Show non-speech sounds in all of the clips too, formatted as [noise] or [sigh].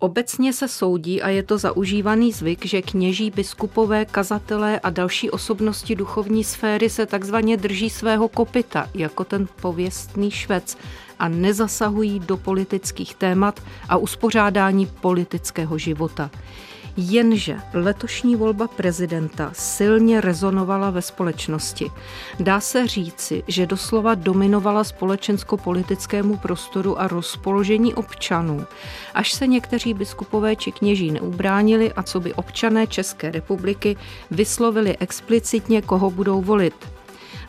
Obecně se soudí a je to zaužívaný zvyk, že kněží, biskupové, kazatelé a další osobnosti duchovní sféry se takzvaně drží svého kopita, jako ten pověstný švec, a nezasahují do politických témat a uspořádání politického života. Jenže letošní volba prezidenta silně rezonovala ve společnosti. Dá se říci, že doslova dominovala společensko-politickému prostoru a rozpoložení občanů, až se někteří biskupové či kněží neubránili a co by občané České republiky vyslovili explicitně, koho budou volit.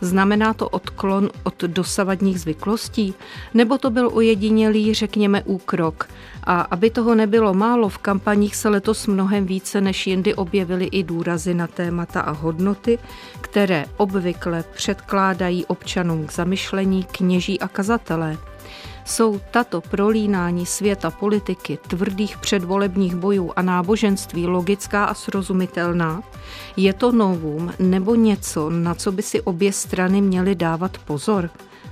Znamená to odklon od dosavadních zvyklostí? Nebo to byl ojedinělý, řekněme, úkrok? A aby toho nebylo málo, v kampaních se letos mnohem více než jindy objevily i důrazy na témata a hodnoty, které obvykle předkládají občanům k zamyšlení kněží a kazatelé. Jsou tato prolínání světa politiky, tvrdých předvolebních bojů a náboženství logická a srozumitelná? Je to novum nebo něco, na co by si obě strany měly dávat pozor?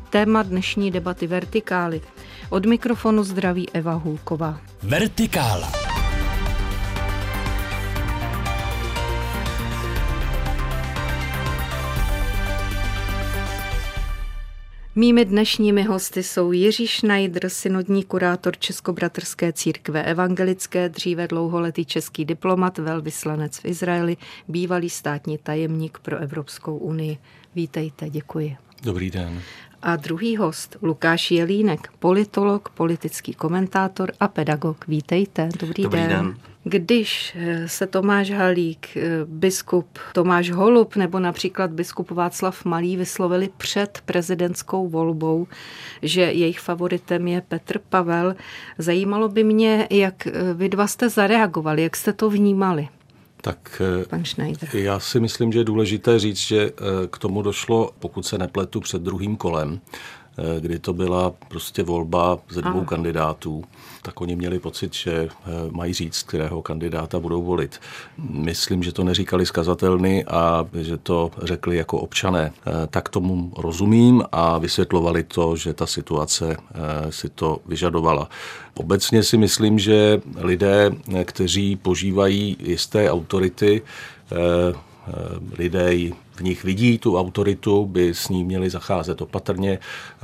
Téma dnešní debaty Vertikály. Od mikrofonu zdraví Eva Hulková. Vertikála. Mými dnešními hosty jsou Jiří Schneider, synodní kurátor Českobratrské církve evangelické, dříve dlouholetý český diplomat, velvyslanec v Izraeli, bývalý státní tajemník pro Evropskou unii. Vítejte, děkuji. Dobrý den. A druhý host, Lukáš Jelínek, politolog, politický komentátor a pedagog. Vítejte, dobrý, dobrý den. den. Když eh, se Tomáš Halík, eh, biskup Tomáš Holub nebo například biskup Václav Malý vyslovili před prezidentskou volbou, že jejich favoritem je Petr Pavel, zajímalo by mě, jak eh, vy dva jste zareagovali, jak jste to vnímali. Tak Pan já si myslím, že je důležité říct, že k tomu došlo, pokud se nepletu, před druhým kolem, kdy to byla prostě volba ze dvou Aha. kandidátů tak oni měli pocit, že eh, mají říct, kterého kandidáta budou volit. Myslím, že to neříkali skazatelny a že to řekli jako občané. Eh, tak tomu rozumím a vysvětlovali to, že ta situace eh, si to vyžadovala. Obecně si myslím, že lidé, kteří požívají jisté autority, lidé v nich vidí tu autoritu, by s ní měli zacházet opatrně.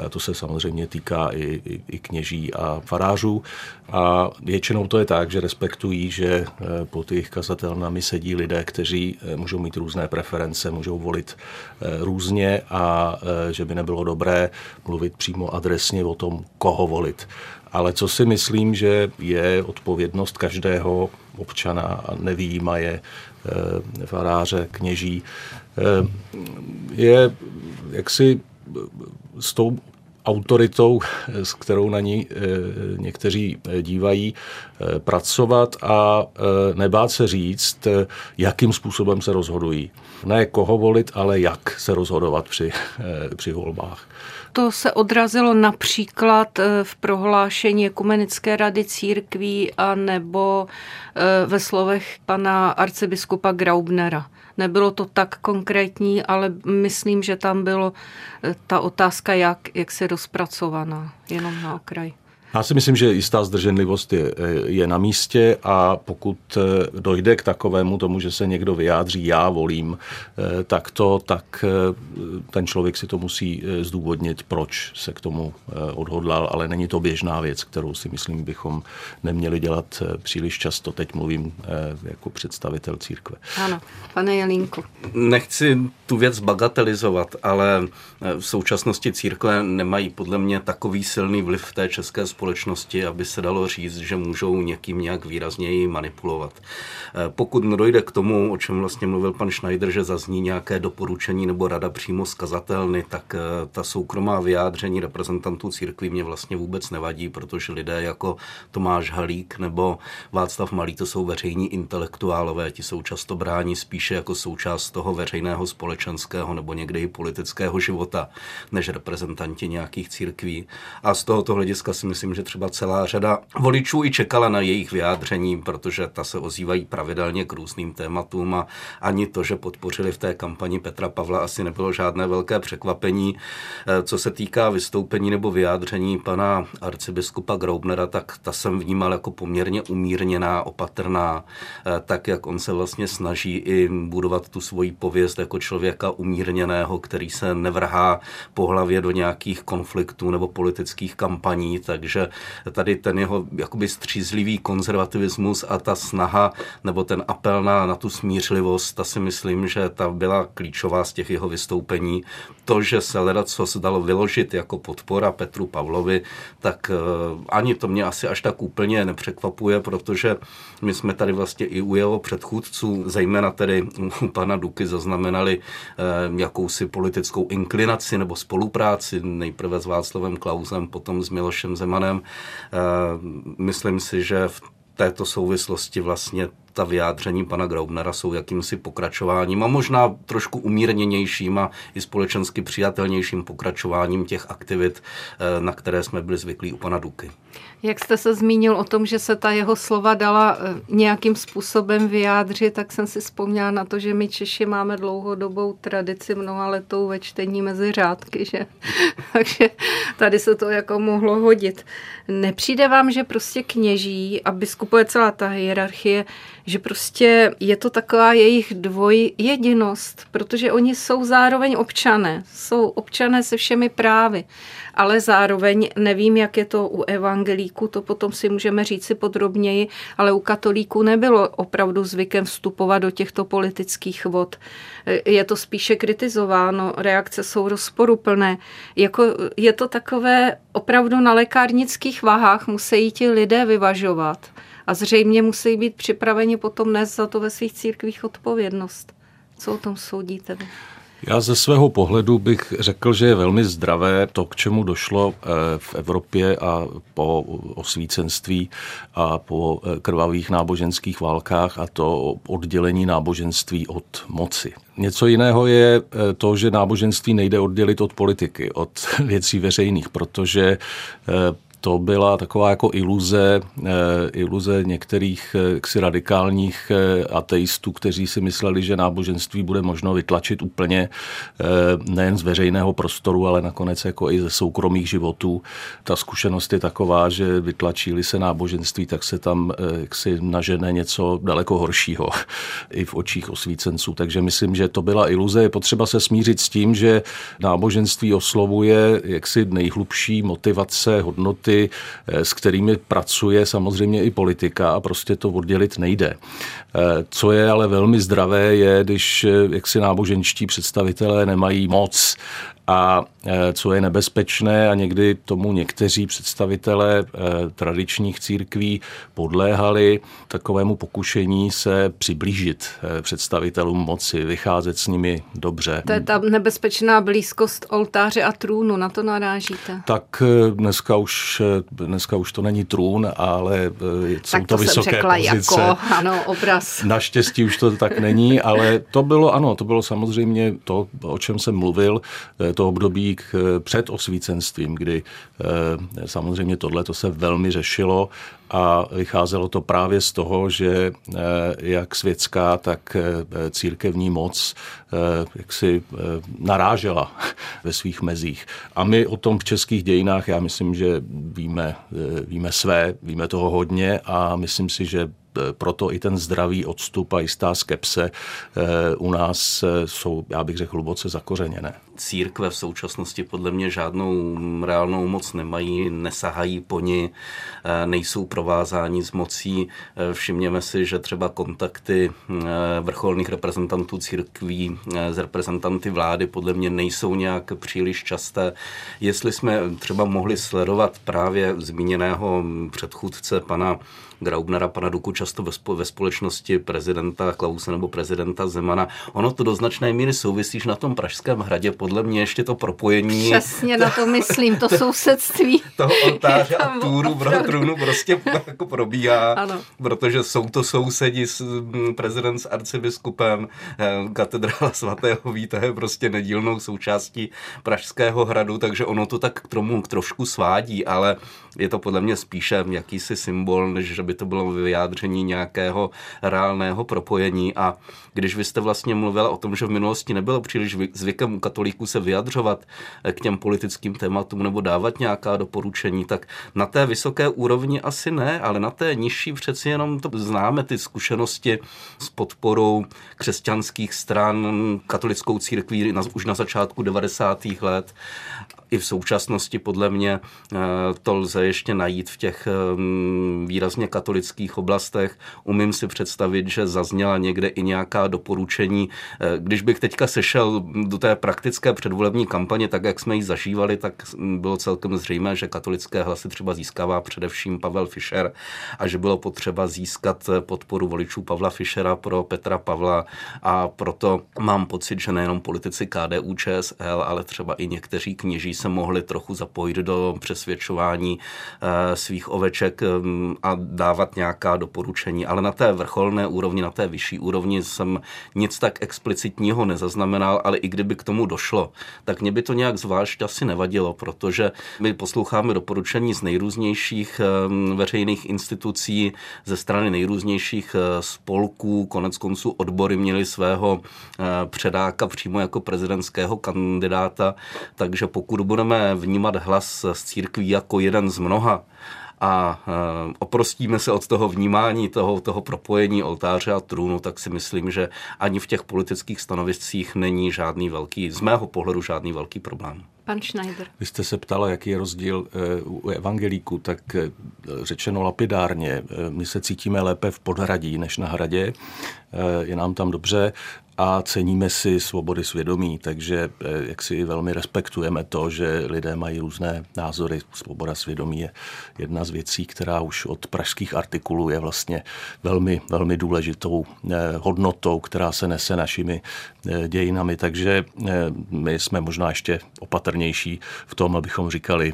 To se samozřejmě týká i, i, i kněží a farářů. A většinou to je tak, že respektují, že eh, pod jejich kazatelnami sedí lidé, kteří eh, můžou mít různé preference, můžou volit eh, různě a že by nebylo dobré mluvit přímo adresně o tom, koho volit. Ale co si myslím, že je odpovědnost každého občana a nevýjímaje faráře, kněží, je jaksi s tou autoritou, s kterou na ní eh, někteří eh, dívají, eh, pracovat a nebát se říct, jakým způsobem se rozhodují. Ne koho volit, ale jak se rozhodovat při, při volbách. To se odrazilo například v prohlášení Ekumenické rady církví a nebo ve slovech pana arcibiskupa Graubnera. Nebylo to tak konkrétní, ale myslím, že tam bylo eh, ta otázka, jak, jak se rozpracovaná, jenom na okraj. Já si myslím, že jistá zdrženlivost je, je na místě a pokud eh, dojde k takovému tomu, že se někdo vyjádří, já volím, eh, tak to, tak eh, ten člověk si to musí zdůvodnit, proč se k tomu odhodlal, ale není to běžná věc, kterou si myslím, bychom neměli dělat příliš často. Teď mluvím jako představitel církve. Ano, pane Jelínku. Nechci tu věc bagatelizovat, ale v současnosti církve nemají podle mě takový silný vliv v té české společnosti, společnosti, aby se dalo říct, že můžou někým nějak výrazněji manipulovat. Eh, pokud nedojde k tomu, o čem vlastně mluvil pan Schneider, že zazní nějaké doporučení nebo rada přímo zkazatelny, tak eh, ta soukromá vyjádření reprezentantů církví mě vlastně vůbec nevadí, protože lidé jako Tomáš Halík nebo Václav Malý to jsou veřejní intelektuálové, ti jsou často bráni spíše jako součást toho veřejného společenského nebo někdy i politického života, než reprezentanti nějakých církví. A z tohoto hlediska si myslím, že třeba celá řada voličů i čekala na jejich vyjádření, protože ta se ozývají pravidelně k různým tématům a ani to, že podpořili v té kampani Petra Pavla, asi nebylo žádné velké překvapení. Eh, co se týká vystoupení nebo vyjádření pana arcibiskupa Graubnera, tak ta jsem vnímal jako poměrně umírněná, opatrná, eh, tak jak on se vlastně snaží i budovat tu svoji pověst jako člověka umírněného, který se nevrhá po hlavě do nějakých konfliktů nebo politických kampaní, takže tady ten jeho jakoby střízlivý konzervativismus a ta snaha nebo ten apel na, na tu smířlivost, ta si myslím, že ta byla klíčová z těch jeho vystoupení. To, že se co se dalo vyložit jako podpora Petru Pavlovi, tak uh, ani to mě asi až tak úplně nepřekvapuje, protože my jsme tady vlastně i u jeho předchůdců, zejména tedy u pana Duky, zaznamenali uh, jakousi politickou inklinaci nebo spolupráci, nejprve s Václavem Klausem, potom s Milošem Zemanem. Uh, myslím si, že v této souvislosti vlastně ta vyjádření pana Graubnera jsou jakýmsi pokračováním a možná trošku umírněnějším a i společensky přijatelnějším pokračováním těch aktivit, eh, na které jsme byli zvyklí u pana Duky. Jak jste se zmínil o tom, že se ta jeho slova dala eh, nějakým způsobem vyjádřit, tak jsem si vzpomněla na to, že my Češi máme dlouhodobou tradici mnoha letou ve čtení mezi řádky, že? [laughs] takže tady se to jako mohlo hodit. Nepřijde vám, že prostě kněží a biskupuje celá ta hierarchie, že prostě je to taková jejich dvojjedinost, protože oni jsou zároveň občané, jsou občané se všemi právy, ale zároveň nevím, jak je to u evangelíků, to potom si můžeme říct si podrobněji, ale u katolíků nebylo opravdu zvykem vstupovat do těchto politických vod. Je to spíše kritizováno, reakce jsou rozporuplné. Jako je to takové opravdu na lékárnických vahách musí ti lidé vyvažovat a zřejmě musí být připraveni potom nést za to ve svých církvích odpovědnost. Co o tom soudíte vy? Já ze svého pohledu bych řekl, že je velmi zdravé to, k čemu došlo eh, v Evropě a po osvícenství a po eh, krvavých náboženských válkách a to oddělení náboženství od moci. Něco jiného je eh, to, že náboženství nejde oddělit od politiky, od [laughs] věcí veřejných, protože to byla taková jako iluze, eh, iluze některých eh, jaksi radikálních eh, ateistů, kteří si mysleli, že náboženství bude možno vytlačit úplně nejen z veřejného prostoru, ale nakonec jako i ze soukromých životů. Ta zkušenost je taková, že vytlačí se náboženství, tak se tam jaksi nažene něco daleko horšího [laughs] i v očích osvícenců. Takže myslím, že to byla iluze. Je potřeba se smířit s tím, že náboženství oslovuje jaksi nejhlubší motivace, hodnoty, věci, eh, s kterými pracuje samozřejmě i politika a prostě to oddělit nejde. Eh, co je ale velmi zdravé, je, když eh, jaksi náboženští představitelé nemají moc a e, co je nebezpečné a někdy tomu někteří představitelé e, tradičních církví podléhali takovému pokušení se přiblížit e, představitelům moci, vycházet s nimi dobře. To je ta nebezpečná blízkost oltáře a trůnu, na to narážíte? Tak dneska už, dneska už to není trůn, ale jsou tak to, to vysoké jsem řekla pozice. Jako, ano, obraz. Naštěstí už to tak není, ale to bylo, ano, to bylo samozřejmě to, o čem jsem mluvil, to období k, před osvícenstvím, kdy eh, samozřejmě tohle to se velmi řešilo a vycházelo to právě z toho, že eh, jak světská, tak eh, církevní moc jak si narážela [laughs] ve svých mezích. A my o tom v českých dějinách, já myslím, že víme, víme své, víme toho hodně a myslím si, že proto i ten zdravý odstup a jistá skepse u nás jsou, já bych řekl, hluboce zakořeněné církve v současnosti podle mě žádnou reálnou moc nemají, nesahají po ní, eh, nejsou provázáni s mocí. Eh, všimněme si, že třeba kontakty eh, vrcholných reprezentantů církví s reprezentanty vlády podle mě nejsou nějak příliš časté. Jestli jsme třeba mohli sledovat právě zmíněného předchůdce pana Graubnera, pana Duku, často ve společnosti prezidenta Klause nebo prezidenta Zemana. Ono to do značné míry souvisí na tom Pražském hradě. Podle mě ještě to propojení... Přesně na to [laughs] myslím, to sousedství. toho oltáře a túru trůnu prostě jako probíhá, ano. protože jsou to sousedi s prezident s arcibiskupem, eh, katedrála svatého Víta je prostě nedílnou součástí Pražského hradu, takže ono to tak k tomu trošku svádí, ale je to podle mě spíše jakýsi symbol, než že by to bylo vyjádření nějakého reálného propojení. A když vy jste vlastně mluvila o tom, že v minulosti nebylo příliš zvykem u katolíků se vyjadřovat k těm politickým tématům nebo dávat nějaká doporučení, tak na té vysoké úrovni asi ne, ale na té nižší přeci jenom to známe ty zkušenosti s podporou křesťanských stran, katolickou církví už na začátku 90. let i v současnosti podle mě eh, to lze ještě najít v těch mm, výrazně katolických oblastech. Umím si představit, že zazněla někde i nějaká doporučení. Eh, když bych teďka sešel do té praktické předvolební kampaně, tak jak jsme ji zažívali, tak bylo celkem zřejmé, že katolické hlasy třeba získává především Pavel Fischer a že bylo potřeba získat podporu voličů Pavla Fischera pro Petra Pavla a proto mám pocit, že nejenom politici KDU, ČSL, ale třeba i někteří kněží se mohli trochu zapojit do přesvědčování eh, svých oveček mm, a dávat nějaká doporučení. Ale na té vrcholné úrovni, na té vyšší úrovni jsem nic tak explicitního nezaznamenal, ale i kdyby k tomu došlo, tak mě by to nějak zvlášť asi nevadilo, protože my posloucháme doporučení z nejrůznějších eh, veřejných institucí, ze strany nejrůznějších eh, spolků, konec konců odbory měli svého předáka přímo jako prezidentského kandidáta, takže pokud budeme vnímat hlas z církví jako jeden z mnoha a e, oprostíme se od toho vnímání, toho, toho propojení oltáře a trůnu, tak si myslím, že ani v těch politických stanoviscích není žádný velký, z mého pohledu žádný velký problém. Pan Schneider. Vy jste se ptala, jaký je rozdíl e, u evangelíku, tak e, řečeno lapidárně, my se cítíme lépe v podhradí než na hradě, je nám tam dobře a ceníme si svobody svědomí, takže eh, jak si velmi respektujeme to, že lidé mají různé názory. Svoboda svědomí je jedna z věcí, která už od pražských artikulů je vlastně velmi, velmi důležitou eh, hodnotou, která se nese našimi eh, dějinami, takže my jsme možná ještě opatrnější v tom, abychom říkali,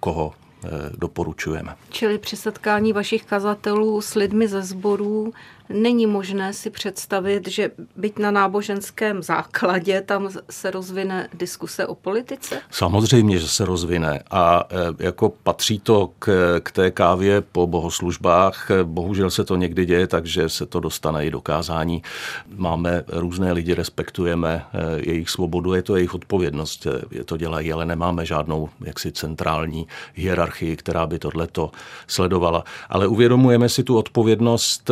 koho doporučujeme. Čili při setkání vašich kazatelů s lidmi ze sborů není možné si představit, že byť na náboženském základě tam se rozvine diskuse o politice? Samozřejmě, že se rozvine a e, jako patří to k, k té kávě po bohoslužbách. Bohužel se to někdy děje, takže se to dostane i do kázání. Máme různé lidi, respektujeme e, jejich svobodu, je to jejich odpovědnost, e, je to dělají, ale nemáme žádnou jaksi centrální hierarchii, která by tohleto sledovala. Ale uvědomujeme si tu odpovědnost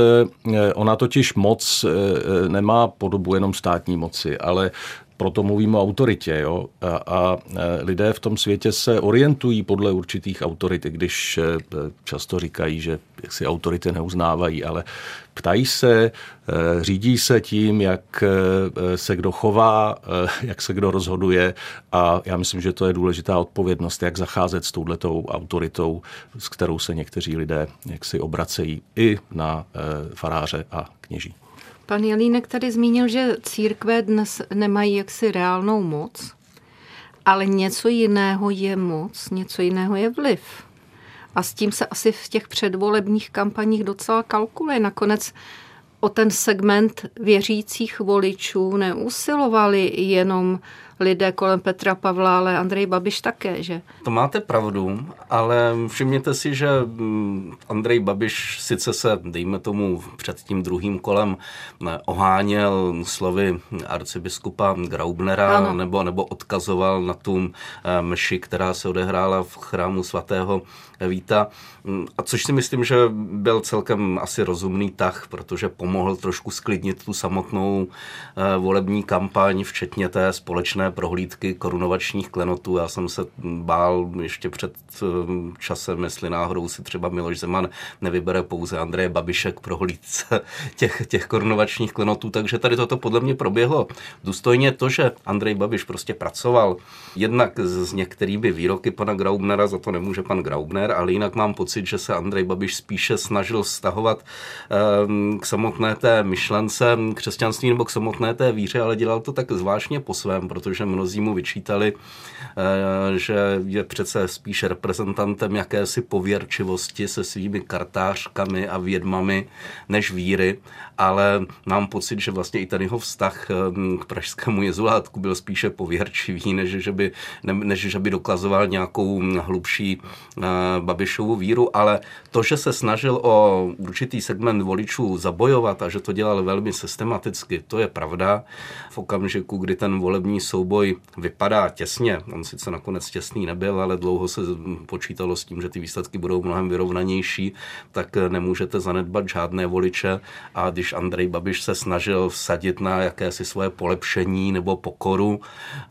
Ona totiž moc eh, eh, nemá podobu jenom státní moci, ale proto mluvím o autoritě. Jo? A, a eh, lidé v tom světě se orientují podle určitých autorit, když často říkají, že si autority neuznávají, ale ptají se, řídí se tím, jak se kdo chová, jak se kdo rozhoduje a já myslím, že to je důležitá odpovědnost, jak zacházet s touhletou autoritou, s kterou se někteří lidé jak si obracejí i na faráře a kněží. Pan Jelínek tady zmínil, že církve dnes nemají jaksi reálnou moc, ale něco jiného je moc, něco jiného je vliv. A s tím se asi v těch předvolebních kampaních docela kalkuluje. Nakonec o ten segment věřících voličů neusilovali jenom lidé kolem Petra Pavla, ale Andrej Babiš také, že? To máte pravdu, ale všimněte si, že mm, Andrej Babiš sice se, dejme tomu, před tím druhým kolem oháněl slovy arcibiskupa Graubnera nebo, nebo odkazoval na tu eh, mši, která se odehrála v chrámu svatého Víta. Mm, a což si myslím, že byl celkem asi rozumný tah, protože pomohl trošku sklidnit tu samotnou eh, volební kampaň, včetně té společné veřejné prohlídky korunovačních klenotů. Já jsem se bál ještě před eh, časem, jestli náhodou si třeba Miloš Zeman nevybere pouze Andreje Babiše k prohlídce těch, těch korunovačních klenotů, takže tady toto podle mě proběhlo důstojně. To, že Andrej Babiš prostě pracoval jednak s některými výroky pana Graubnera, za to nemůže pan Graubner, ale jinak mám pocit, že se Andrej Babiš spíše snažil stahovat um, k samotné té myšlence křesťanství nebo k samotné té víře, ale dělal to tak zvláštně po svém, protože mnozí mu vyčítali, uh, že je přece spíš reprezentantem jakési pověrčivosti se svými kartářkami a vědmami než víry, ale mám pocit, že vlastně i ten jeho vztah k pražskému jezulátku byl spíše pověrčivý, než že by, ne, než že by dokazoval nějakou hlubší uh, Babišovu víru, ale to, že se snažil o určitý segment voličů zabojovat a že to dělal velmi systematicky, to je pravda. V okamžiku, kdy ten volební souboj vypadá těsně, on sice nakonec těsný nebyl, ale dlouho se počítalo s tím, že ty výsledky budou mnohem vyrovnanější, tak nemůžete zanedbat žádné voliče. A když Andrej Babiš se snažil vsadit na jakési svoje polepšení nebo pokoru, eh,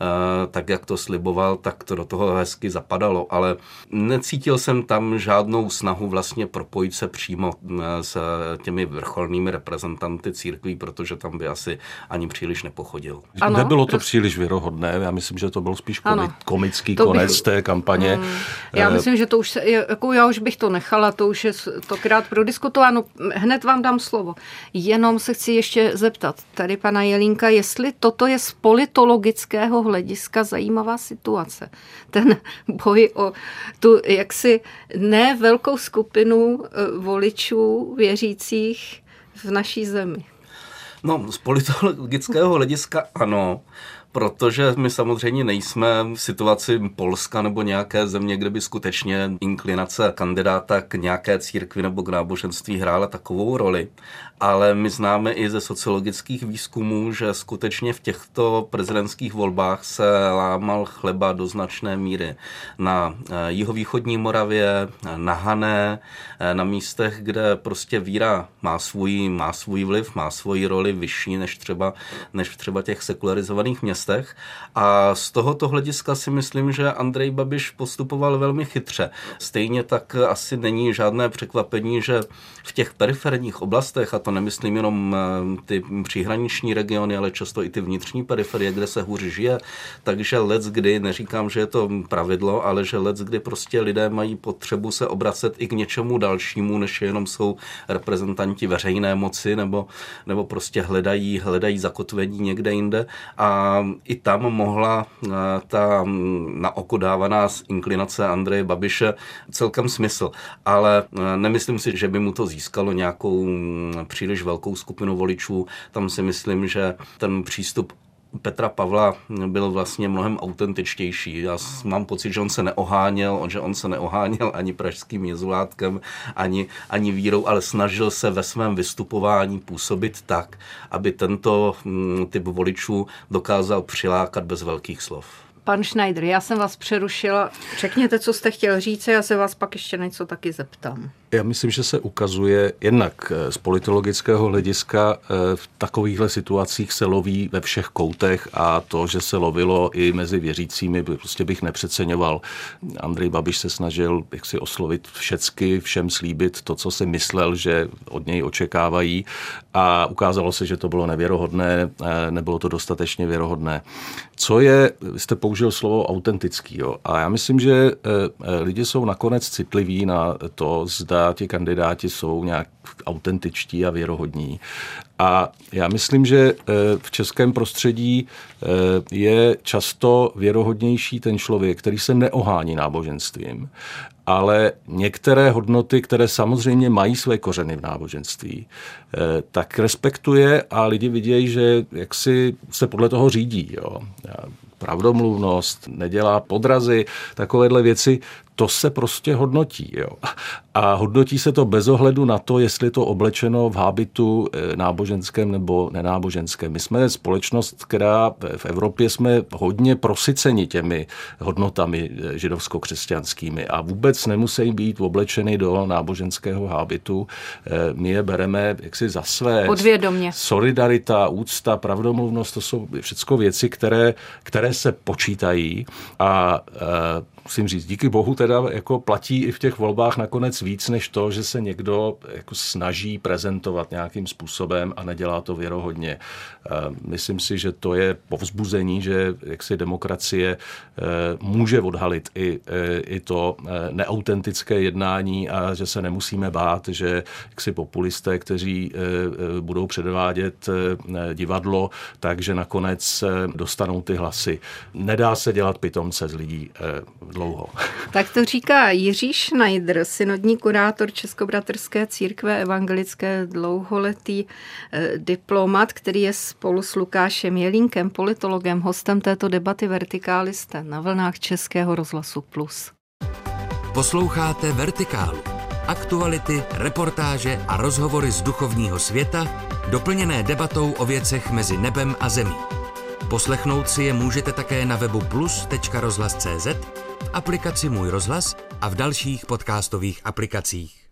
tak jak to sliboval, tak to do toho hezky zapadalo, ale necítil jsem tam žádnou snahu vlastně propojit se přímo eh, s těmi vrcholnými reprezentanty církví, protože tam by asi ani příliš nepochodil. Ano, Nebylo to prostě... příliš věrohodné, já myslím, že to byl spíš komi- komický to konec bych... té kampaně. Hmm. Já myslím, že to už, se, jako já už bych to nechala, to už je tokrát prodiskutováno. Hned vám dám slovo. Jenom se chci ještě zeptat tady pana Jelínka, jestli toto je z politologického hlediska zajímavá situace. Ten boj o tu jaksi ne velkou skupinu eh, voličů věřících v naší zemi. No, z politologického hlediska ano, protože my samozřejmě nejsme v situaci Polska nebo nějaké země, kde by skutečně inklinace kandidáta k nějaké církvi nebo k náboženství hrála takovou roli ale my známe i ze sociologických výzkumů, že skutečně v těchto prezidentských volbách se lámal chleba do značné míry na eh, jihovýchodní Moravě, na Hané, eh, na místech, kde prostě víra má svůj, má svůj vliv, má svoji roli vyšší než třeba, než třeba těch sekularizovaných městech. A z tohoto hlediska si myslím, že Andrej Babiš postupoval velmi chytře. Stejně tak asi není žádné překvapení, že v těch periferních oblastech, a to nemyslím jenom eh, ty příhraniční regiony, ale často i ty vnitřní periferie, kde se hůř žije. Takže let kdy, neříkám, že je to pravidlo, ale že let kdy prostě lidé mají potřebu se obracet i k něčemu dalšímu, než jenom jsou reprezentanti veřejné moci nebo, nebo prostě hledají, hledají zakotvení někde jinde. A i tam mohla eh, ta mm, na oko dávaná inklinace Andreje Babiše celkem smysl. Ale eh, nemyslím si, že by mu to získalo nějakou mm, příliš velkou skupinu voličů. Tam si myslím, že ten přístup Petra Pavla byl vlastně mnohem autentičtější. Já mám pocit, že on se neoháněl, že on se neoháněl ani pražským jezulátkem, ani, ani vírou, ale snažil se ve svém vystupování působit tak, aby tento mm, typ voličů dokázal přilákat bez velkých slov. Pan Schneider, já jsem vás přerušila. Řekněte, co jste chtěl říct, já se vás pak ještě něco taky zeptám. Já myslím, že se ukazuje jednak eh, z politologického hlediska eh, v takovýchhle situacích se loví ve všech koutech a to, že se lovilo i mezi věřícími, prostě bych nepřeceňoval. Andrej Babiš se snažil jak si oslovit všecky, všem slíbit to, co si myslel, že od něj očekávají a ukázalo se, že to bylo nevěrohodné, eh, nebylo to dostatečně věrohodné. Co je, jste použil slovo autentický, jo, a já myslím, že lidi jsou nakonec citliví na to, zda ti kandidáti jsou nějak autentičtí a věrohodní. A já myslím, že eh, v českém prostředí eh, je často věrohodnější ten člověk, který se neohání náboženstvím, ale některé hodnoty, které samozřejmě mají své kořeny v náboženství, eh, tak respektuje a lidi vidějí, že jaksi se podle toho řídí. Jo. Pravdomluvnost, nedělá podrazy, takovéhle věci, to se prostě hodnotí. Jo. A hodnotí se to bez ohledu na to, jestli to oblečeno v hábitu eh, náboženském nebo nenáboženském. My jsme společnost, která v Evropě jsme hodně prosyceni těmi hodnotami eh, židovsko-křesťanskými a vůbec nemusí být oblečeny do náboženského hábitu. Eh, my je bereme jaksi za své. Podvědomě. Solidarita, úcta, pravdomluvnost, to jsou všechno věci, které, které se počítají a musím říct, díky bohu teda jako platí i v těch volbách nakonec víc, než to, že se někdo jako snaží prezentovat nějakým způsobem a nedělá to věrohodně. Eh, myslím si, že to je povzbuzení, že jaksi demokracie eh, může odhalit i, eh, i to neautentické jednání a že se nemusíme bát, že jaksi populisté, kteří budou předvádět divadlo, takže nakonec dostanou ty hlasy. Nedá se dělat pitomce z lidí dlouho. [laughs] Tak to říká Jiří Schneider, synodní kurátor Českobratrské církve evangelické, dlouholetý eh, diplomat, který je spolu s Lukášem Jelínkem, politologem, hostem této debaty Vertikálista na vlnách Českého rozhlasu Plus. Posloucháte Vertikálu. Aktuality, reportáže a rozhovory z duchovního světa, doplněné debatou o věcech mezi nebem a zemí. Poslechnout si je můžete také na webu plus.rozhlas.cz aplikaci Můj rozhlas a v dalších podcastových aplikacích.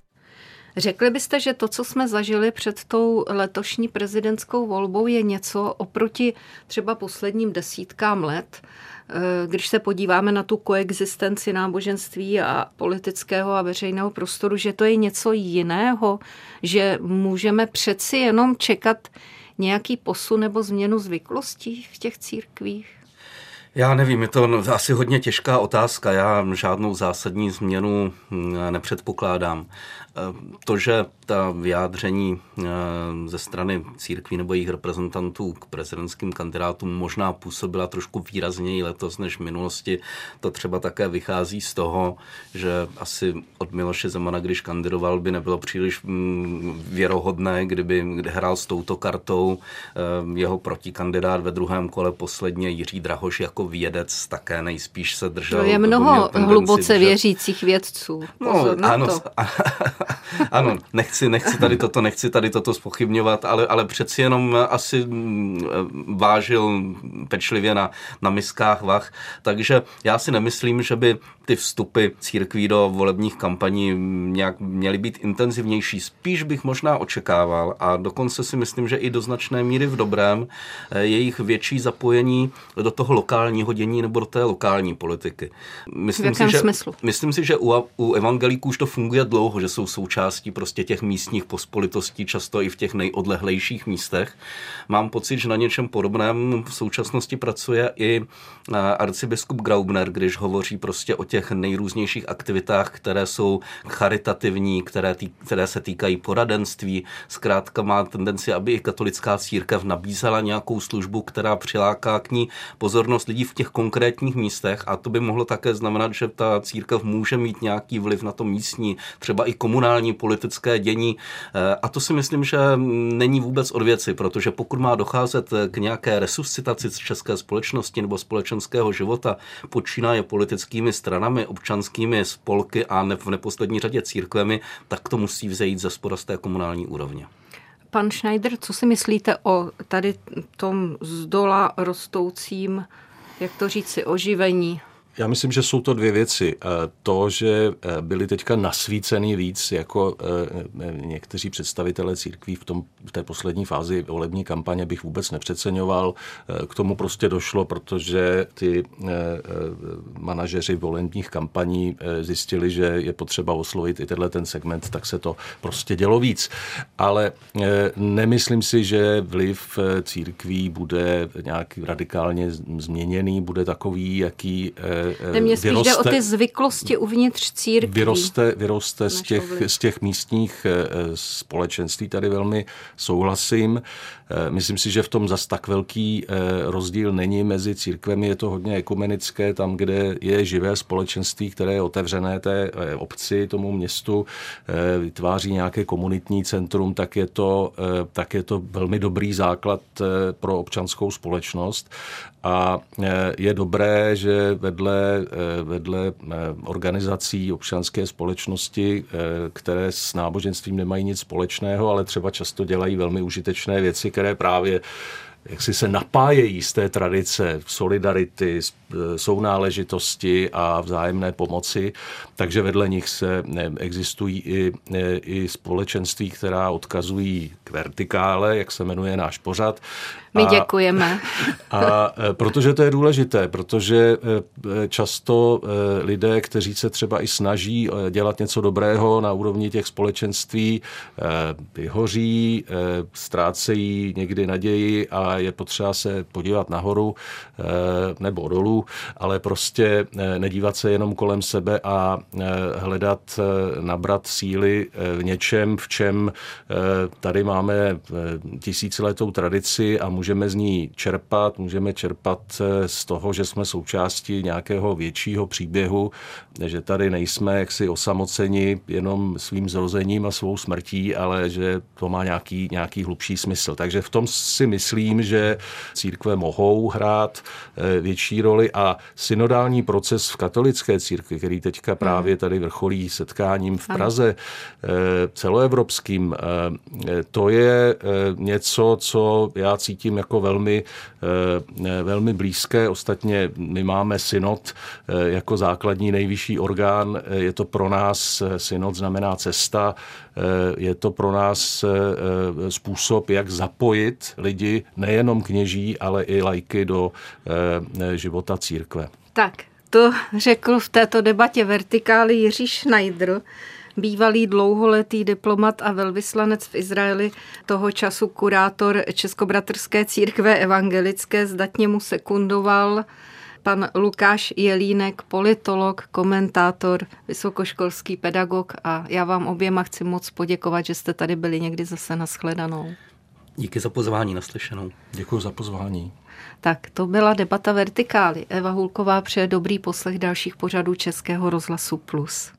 Řekli byste, že to, co jsme zažili před tou letošní prezidentskou volbou, je něco oproti třeba posledním desítkám let, eh, když se podíváme na tu koexistenci náboženství a politického a veřejného prostoru, že to je něco jiného, že můžeme přeci jenom čekat nějaký posun nebo změnu zvyklostí v těch církvích? Já nevím, je to asi hodně těžká otázka. Já žádnou zásadní změnu hm, nepředpokládám. To, že ta vyjádření eh, ze strany církví nebo jejich reprezentantů k prezidentským kandidátům možná působila trošku výrazněji letos než v minulosti, to třeba také vychází z toho, že asi od Miloše Zemana, když kandidoval, by nebylo příliš mm, věrohodné, kdyby hrál s touto kartou eh, jeho protikandidát ve druhém kole posledně Jiří Drahoš jako vědec také nejspíš se držel. To je mnoho hluboce věřících vědců. No, Pozor no, ano, to. [laughs] ano, nechci, nechci tady toto, nechci tady toto spochybňovat, ale, ale přeci jenom asi mm, vážil pečlivě na, na miskách vach, takže já si nemyslím, že by ty vstupy církví do volebních kampaní nějak měly být intenzivnější. Spíš bych možná očekával a dokonce si myslím, že i do značné míry v dobrém eh, jejich větší zapojení do toho lokálního dění nebo do té lokální politiky. Myslím v jakém si, že, smyslu? Myslím si, že u, u evangelíků už to funguje dlouho, že jsou součástí prostě těch místních pospolitostí, často i v těch nejodlehlejších místech. Mám pocit, že na něčem podobném v současnosti pracuje i eh, arcibiskup Graubner, když hovoří prostě o těch nejrůznějších aktivitách, které jsou charitativní, které, tý, které se týkají poradenství. Zkrátka má tendenci, aby i katolická církev nabízela nějakou službu, která přiláká k ní pozornost lidí v těch konkrétních místech a to by mohlo také znamenat, že ta církev může mít nějaký vliv na to místní, třeba i komunální politické dění. Eh, a to si myslím, že není vůbec od věci, protože pokud má docházet k nějaké resuscitaci české společnosti nebo společenského života, počínaje politickými stranami, občanskými spolky a ne, v neposlední řadě církvemi, tak to musí vzejít ze spoda z té komunální úrovně. Pan Schneider, co si myslíte o tady tom z dola rostoucím, jak to říci, oživení já myslím, že jsou to dvě věci. Eh, to, že eh, byli teďka nasvícený víc jako eh, někteří představitelé církví v, tom, v té poslední fázi volební kampaně bych vůbec nepřeceňoval. K tomu prostě došlo, protože ty manažeři volebních kampaní zjistili, že je potřeba oslovit i tenhle ten segment, tak se to prostě dělo víc. Ale nemyslím si, že vliv církví bude nějak radikálně změněný, bude takový, jaký mě spíš vyroste, jde o ty zvyklosti uvnitř církví. Vyroste, vyroste z, těch, z těch místních eh, společenství, tady velmi souhlasím. Eh, myslím si, že v tom zas tak velký eh, rozdíl není mezi církvemi, je to hodně ekumenické, tam, kde je živé společenství, které je otevřené té obci, tomu městu, vytváří nějaké komunitní centrum, tak je to, tak je to velmi dobrý základ pro občanskou společnost. A je dobré, že vedle vedle, vedle organizací občanské společnosti, které s náboženstvím nemají nic společného, ale třeba často dělají velmi užitečné věci, které právě jak si se napájejí z té tradice solidarity, sounáležitosti a vzájemné pomoci, takže vedle nich se existují i, i společenství, která odkazují k vertikále, jak se jmenuje náš pořad. My a, děkujeme. [laughs] A e, protože to je důležité, protože e, často e, lidé, kteří se třeba i snaží dělat něco dobrého na úrovni těch společenství, vyhoří, ztrácejí někdy naději a je potřeba se podívat nahoru nebo dolů, ale prostě nedívat se jenom kolem sebe a hledat, nabrat síly v něčem, v čem tady máme tisíciletou tradici a můžeme z ní čerpat, můžeme čerpat eh, z toho, že jsme součástí nějakého většího příběhu, že tady nejsme jaksi osamoceni jenom svým zrozením a svou smrtí, ale že to má nějaký, nějaký hlubší smysl. Takže v tom si myslím, že církve mohou hrát eh, větší roli a synodální proces v katolické církvi, který teďka právě tady vrcholí setkáním v Praze eh, celoevropským, to je něco, co já cítím jako velmi, eh, velmi blízké. Ostatně my máme synod eh, jako základní nejvyšší orgán. Eh, je to pro nás, synod znamená cesta, je to pro nás způsob, jak zapojit lidi, nejenom kněží, ale i lajky do života církve. Tak, to řekl v této debatě vertikály Jiří Schneider bývalý dlouholetý diplomat a velvyslanec v Izraeli, toho času kurátor Českobratrské církve evangelické, zdatně mu sekundoval pan Lukáš Jelínek, politolog, komentátor, vysokoškolský pedagog a já vám oběma chci moc poděkovat, že jste tady byli někdy zase nashledanou. Díky za pozvání naslyšenou. Děkuji za pozvání. Tak to byla debata vertikály. Eva Hulková přeje dobrý poslech dalších pořadů Českého rozhlasu Plus.